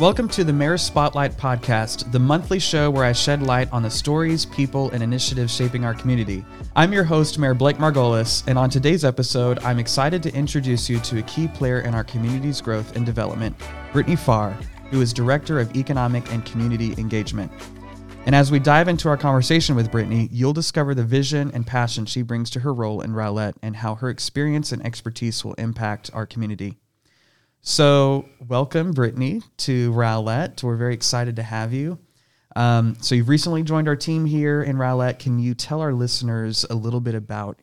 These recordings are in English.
Welcome to the Mayor Spotlight Podcast, the monthly show where I shed light on the stories, people, and initiatives shaping our community. I'm your host, Mayor Blake Margolis, and on today's episode, I'm excited to introduce you to a key player in our community's growth and development, Brittney Farr, who is Director of Economic and Community Engagement. And as we dive into our conversation with Brittney, you'll discover the vision and passion she brings to her role in Rowlett and how her experience and expertise will impact our community. So, welcome, Brittney, to Rowlett. We're very excited to have you. Um, so, you've recently joined our team here in Rowlett. Can you tell our listeners a little bit about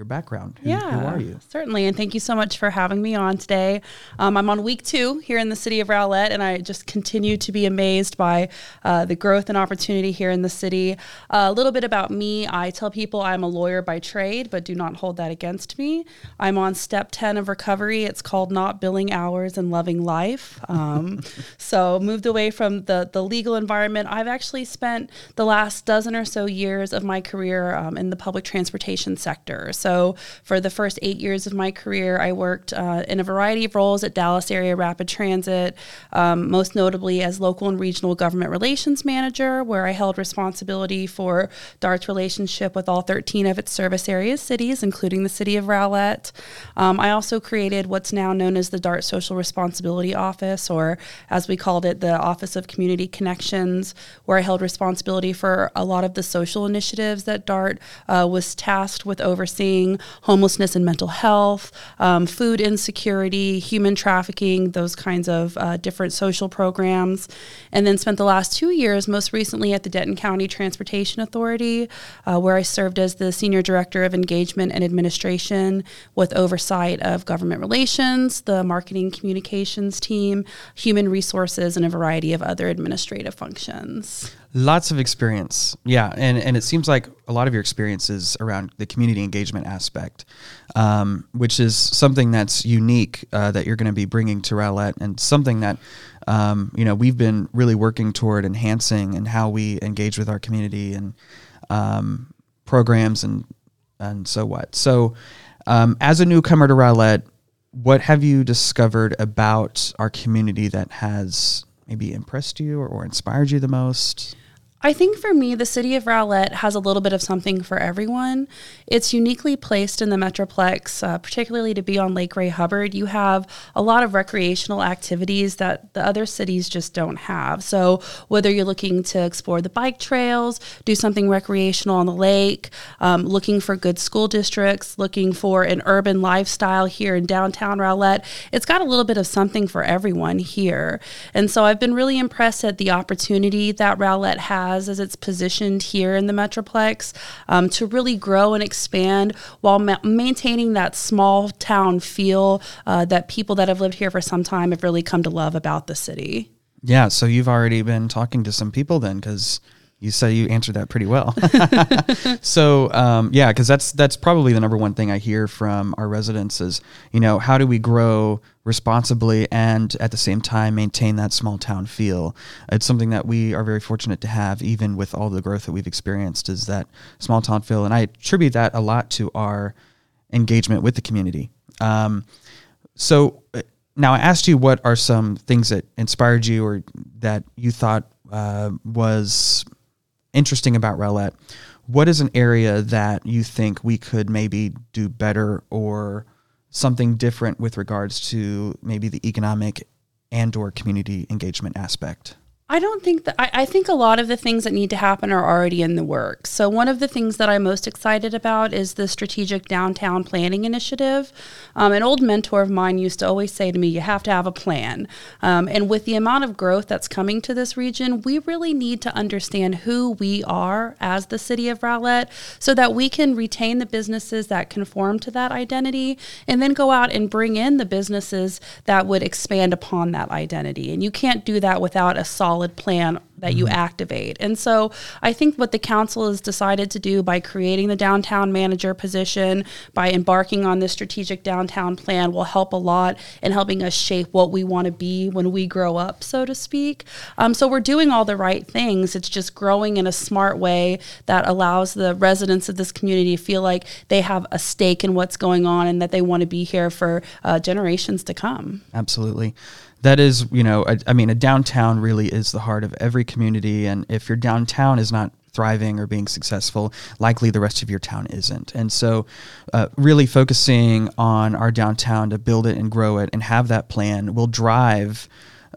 your background. Who, yeah, who are you? Certainly. And thank you so much for having me on today. Um, I'm on week two here in the city of Rowlett, and I just continue to be amazed by uh, the growth and opportunity here in the city. Uh, a little bit about me I tell people I'm a lawyer by trade, but do not hold that against me. I'm on step 10 of recovery. It's called Not Billing Hours and Loving Life. Um, so, moved away from the, the legal environment. I've actually spent the last dozen or so years of my career um, in the public transportation sector. So, so, for the first eight years of my career, I worked uh, in a variety of roles at Dallas Area Rapid Transit, um, most notably as local and regional government relations manager, where I held responsibility for DART's relationship with all 13 of its service area cities, including the city of Rowlett. Um, I also created what's now known as the DART Social Responsibility Office, or as we called it, the Office of Community Connections, where I held responsibility for a lot of the social initiatives that DART uh, was tasked with overseeing homelessness and mental health, um, food insecurity, human trafficking, those kinds of uh, different social programs. And then spent the last two years, most recently at the Denton County Transportation Authority, uh, where I served as the Senior Director of Engagement and Administration with oversight of government relations, the marketing communications team, human resources, and a variety of other administrative functions. Lots of experience. Yeah. And, and it seems like a lot of your experience is around the community engagement aspect, um, which is something that's unique uh, that you're going to be bringing to Rowlett and something that, um, you know, we've been really working toward enhancing and how we engage with our community and um, programs and, and so what. So, um, as a newcomer to Rowlett, what have you discovered about our community that has maybe impressed you or, or inspired you the most? I think for me, the city of Rowlett has a little bit of something for everyone. It's uniquely placed in the Metroplex, uh, particularly to be on Lake Ray Hubbard. You have a lot of recreational activities that the other cities just don't have. So, whether you're looking to explore the bike trails, do something recreational on the lake, um, looking for good school districts, looking for an urban lifestyle here in downtown Rowlett, it's got a little bit of something for everyone here. And so, I've been really impressed at the opportunity that Rowlett has has as it's positioned here in the Metroplex um, to really grow and expand while ma- maintaining that small town feel uh, that people that have lived here for some time have really come to love about the city. Yeah, so you've already been talking to some people then because you say you answered that pretty well. so um, yeah, because that's that's probably the number one thing I hear from our residents is you know how do we grow responsibly and at the same time maintain that small town feel. It's something that we are very fortunate to have, even with all the growth that we've experienced, is that small town feel, and I attribute that a lot to our engagement with the community. Um, so uh, now I asked you what are some things that inspired you or that you thought uh, was interesting about Rowlett. What is an area that you think we could maybe do better or something different with regards to maybe the economic and or community engagement aspect? I don't think that I, I, think a lot of the things that need to happen are already in the works. So one of the things that I'm most excited about is the strategic downtown planning initiative. Um, an old mentor of mine used to always say to me, "You have to have a plan." Um, and with the amount of growth that's coming to this region, we really need to understand who we are as the city of Rowlett, so that we can retain the businesses that conform to that identity, and then go out and bring in the businesses that would expand upon that identity. And you can't do that without a solid solid plan that you activate. And so I think what the council has decided to do by creating the downtown manager position, by embarking on this strategic downtown plan, will help a lot in helping us shape what we want to be when we grow up, so to speak. Um, so we're doing all the right things. It's just growing in a smart way that allows the residents of this community to feel like they have a stake in what's going on and that they want to be here for uh, generations to come. Absolutely. That is, you know, I, I mean, a downtown really is the heart of every community. And if your downtown is not thriving or being successful, likely the rest of your town isn't. And so, uh, really focusing on our downtown to build it and grow it and have that plan will drive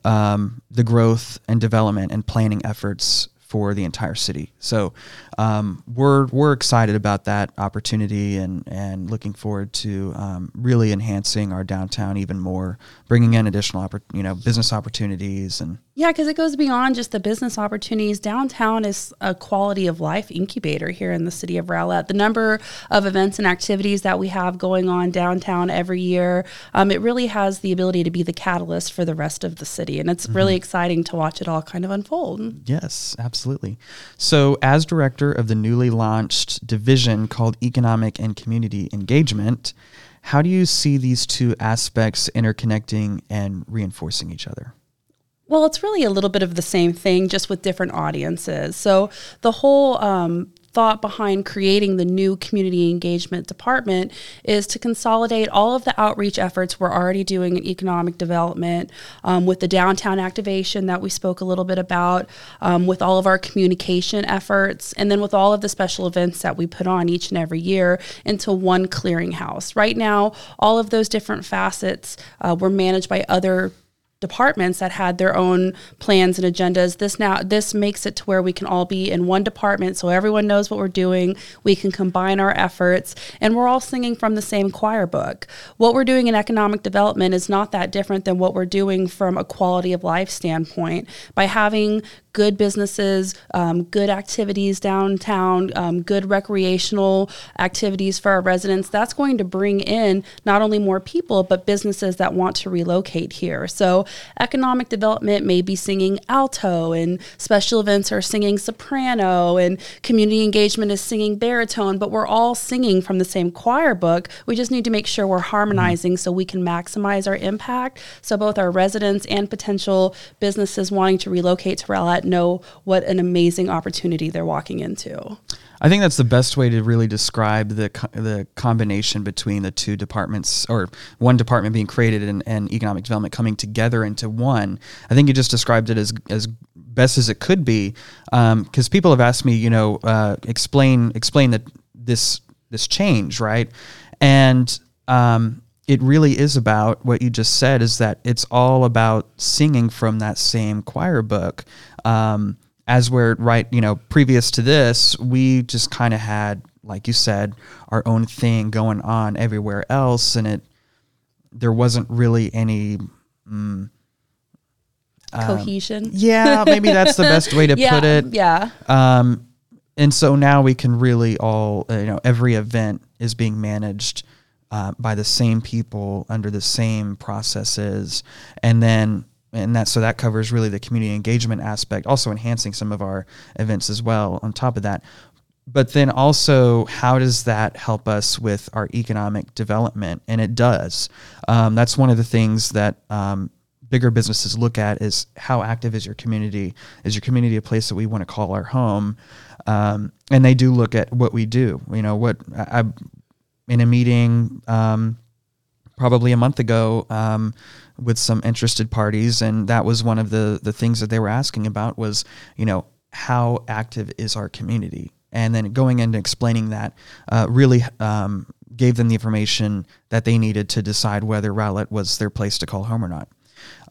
um, the growth and development and planning efforts for the entire city. So um, we're we're excited about that opportunity and and looking forward to um, really enhancing our downtown even more, bringing in additional oppor- you know business opportunities and Yeah, because it goes beyond just the business opportunities. Downtown is a quality of life incubator here in the city of Rowlett. The number of events and activities that we have going on downtown every year, um, it really has the ability to be the catalyst for the rest of the city. And it's really exciting to watch it all kind of unfold. Yes, absolutely. So, as director of the newly launched division called Economic and Community Engagement, how do you see these two aspects interconnecting and reinforcing each other? Well, it's really a little bit of the same thing, just with different audiences. So the whole um, thought behind creating the new community engagement department is to consolidate all of the outreach efforts we're already doing in economic development um, with the downtown activation that we spoke a little bit about, um, with all of our communication efforts, and then with all of the special events that we put on each and every year into one clearinghouse. Right now, all of those different facets uh, were managed by other departments that had their own plans and agendas. This now this makes it to where we can all be in one department so everyone knows what we're doing. We can combine our efforts and we're all singing from the same choir book. What we're doing in economic development is not that different than what we're doing from a quality of life standpoint. By having good businesses, um, good activities downtown, um, good recreational activities for our residents, that's going to bring in not only more people, but businesses that want to relocate here. So, economic development may be singing alto, and special events are singing soprano, and community engagement is singing baritone, but we're all singing from the same choir book. We just need to make sure we're harmonizing so we can maximize our impact. So, both our residents and potential businesses wanting to relocate to Rowlett know what an amazing opportunity they're walking into. I think that's the best way to really describe the the combination between the two departments, or one department being created and, and economic development coming together into one. I think you just described it as as best as it could be, because people have asked me, you know, uh, explain explain that this this change, right? And um, it really is about what you just said is that it's all about singing from that same choir book. Um, as we're right, you know, previous to this, we just kind of had, like you said, our own thing going on everywhere else, and it there wasn't really any. Mm, Cohesion. yeah, maybe that's the best way to yeah, put it. yeah. Um, and so now we can really all, uh, you know, every event is being managed uh, by the same people under the same processes, and then and that so that covers really the community engagement aspect, also enhancing some of our events as well. On top of that, but then also how does that help us with our economic development? And it does. Um, that's one of the things that. Um, bigger businesses look at is how active is your community? Is your community a place that we want to call our home? Um, and they do look at what we do. You know, what I, I in a meeting um, probably a month ago um, with some interested parties, and that was one of the the things that they were asking about was, you know, how active is our community? And then going into explaining that uh, really um, gave them the information that they needed to decide whether Rowlett was their place to call home or not.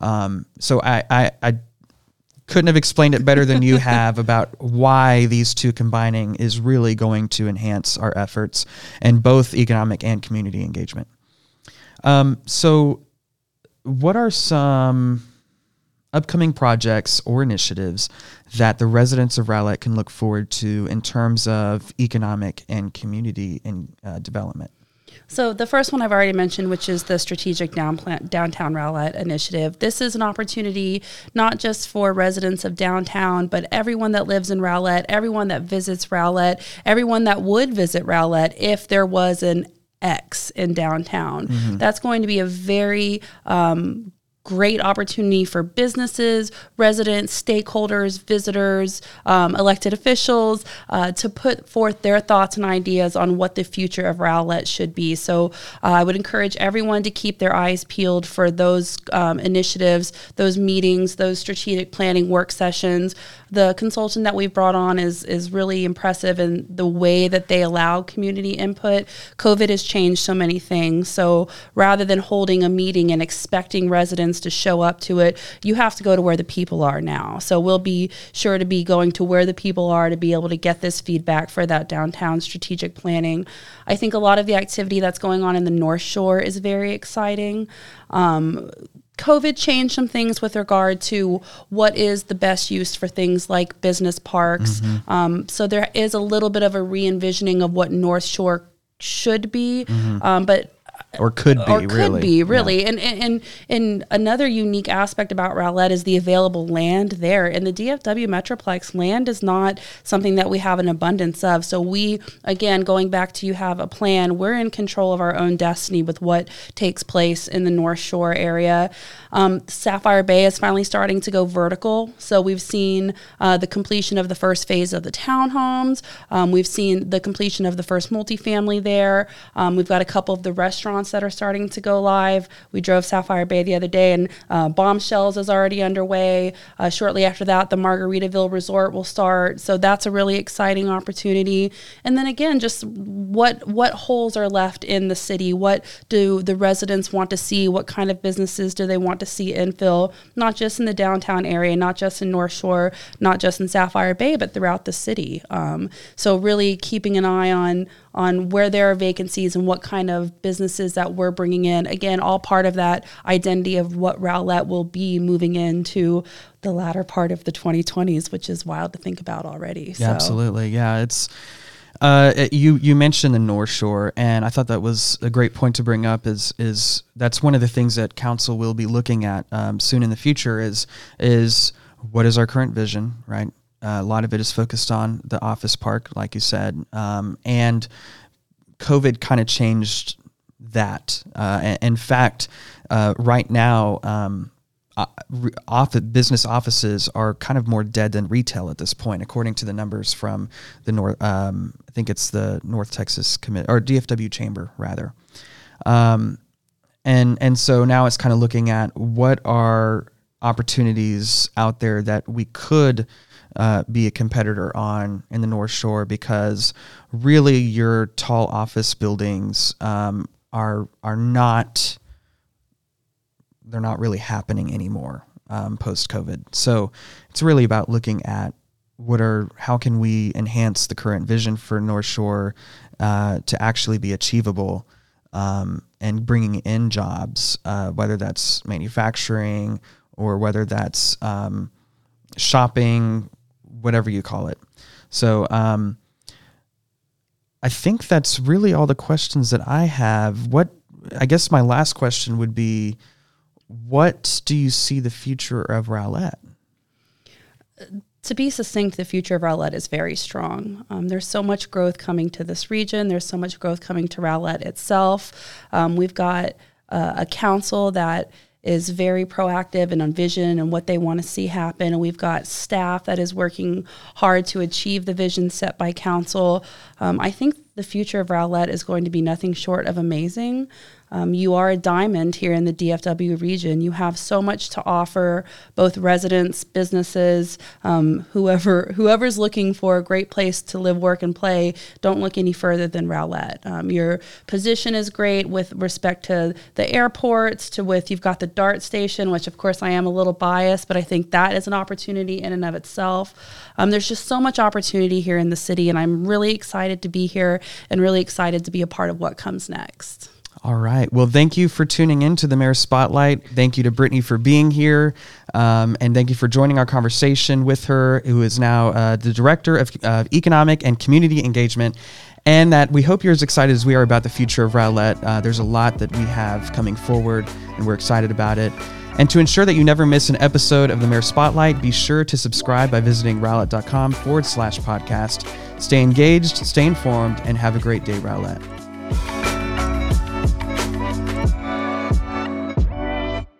Um, so I, I, I couldn't have explained it better than you have about why these two combining is really going to enhance our efforts in both economic and community engagement. Um, so, what are some upcoming projects or initiatives that the residents of Rowlett can look forward to in terms of economic and community and uh, development? So the first one I've already mentioned, which is the strategic downtown Rowlett initiative. This is an opportunity not just for residents of downtown, but everyone that lives in Rowlett, everyone that visits Rowlett, everyone that would visit Rowlett if there was an X in downtown. Mm-hmm. That's going to be a very um, great opportunity for businesses, residents, stakeholders, visitors, um, elected officials uh, to put forth their thoughts and ideas on what the future of Rowlett should be. So uh, I would encourage everyone to keep their eyes peeled for those um, initiatives, those meetings, those strategic planning work sessions. The consultant that we've brought on is is really impressive in the way that they allow community input. COVID has changed so many things. So rather than holding a meeting and expecting residents to show up to it. You have to go to where the people are now. So we'll be sure to be going to where the people are to be able to get this feedback for that downtown strategic planning. I think a lot of the activity that's going on in the North Shore is very exciting. Um, COVID changed some things with regard to what is the best use for things like business parks. Mm-hmm. Um, so there is a little bit of a re envisioning of what North Shore should be. Mm-hmm. Um, but or could be or could really. be really. Yeah. and, and and another unique aspect about Rowlett is the available land there. In the DFW Metroplex land is not something that we have an abundance of. So we again going back to you have a plan we're in control of our own destiny with what takes place in the North Shore area. Um, Sapphire Bay is finally starting to go vertical. So we've seen uh, the completion of the first phase of the townhomes. Um, we've seen the completion of the first multifamily there. Um, we've got a couple of the restaurants restaurants that are starting to go live. We drove Sapphire Bay the other day, and uh, Bombshells is already underway. Uh, shortly after that, the Margaritaville Resort will start. So that's a really exciting opportunity. And then again, just what what holes are left in the city? What do the residents want to see? What kind of businesses do they want to see infill? Not just in the downtown area, not just in North Shore, not just in Sapphire Bay, but throughout the city. Um, so really keeping an eye on on where there are vacancies and what kind of businesses that we're bringing in. Again, all part of that identity of what Rowlett will be moving into the latter part of the 2020s, which is wild to think about already. Yeah, so. absolutely. Yeah, it's. Uh, you you mentioned the North Shore, and I thought that was a great point to bring up. Is is that's one of the things that council will be looking at um, soon in the future. Is is what is our current vision, right? A lot of it is focused on the office park, like you said, um, and COVID kind of changed that. Uh, in fact, uh, right now, um, office, business offices are kind of more dead than retail at this point, according to the numbers from the North. Um, I think it's the North Texas Commit or DFW Chamber rather. Um, and and so now it's kind of looking at what are opportunities out there that we could uh, be a competitor on in the North Shore because really your tall office buildings um, are are not they're not really happening anymore um, post COVID. So it's really about looking at what are how can we enhance the current vision for North Shore uh, to actually be achievable um, and bringing in jobs, uh, whether that's manufacturing or whether that's um, shopping, whatever you call it. So um, I think that's really all the questions that I have. What I guess my last question would be, what do you see the future of Rowlett? To be succinct, the future of Rowlett is very strong. Um, there's so much growth coming to this region. There's so much growth coming to Rowlett itself. Um, we've got uh, a council that is very proactive and on vision and what they want to see happen. And we've got staff that is working hard to achieve the vision set by council. Um, I think the future of Rowlett is going to be nothing short of amazing. Um, you are a diamond here in the DFW region. You have so much to offer, both residents, businesses, um, whoever whoever's looking for a great place to live, work, and play. Don't look any further than Rowlett. Um, your position is great with respect to the airports, to with you've got the DART station, which of course I am a little biased, but I think that is an opportunity in and of itself. Um, there's just so much opportunity here in the city, and I'm really excited to be here and really excited to be a part of what comes next. All right. Well, thank you for tuning in to the Mayor Spotlight. Thank you to Brittney for being here. Um, and thank you for joining our conversation with her, who is now uh, the Director of uh, Economic and Community Engagement. And that we hope you're as excited as we are about the future of Rowlett. Uh, there's a lot that we have coming forward, and we're excited about it. And to ensure that you never miss an episode of the Mayor Spotlight, be sure to subscribe by visiting rowlett.com forward slash podcast. Stay engaged, stay informed, and have a great day, Rowlett.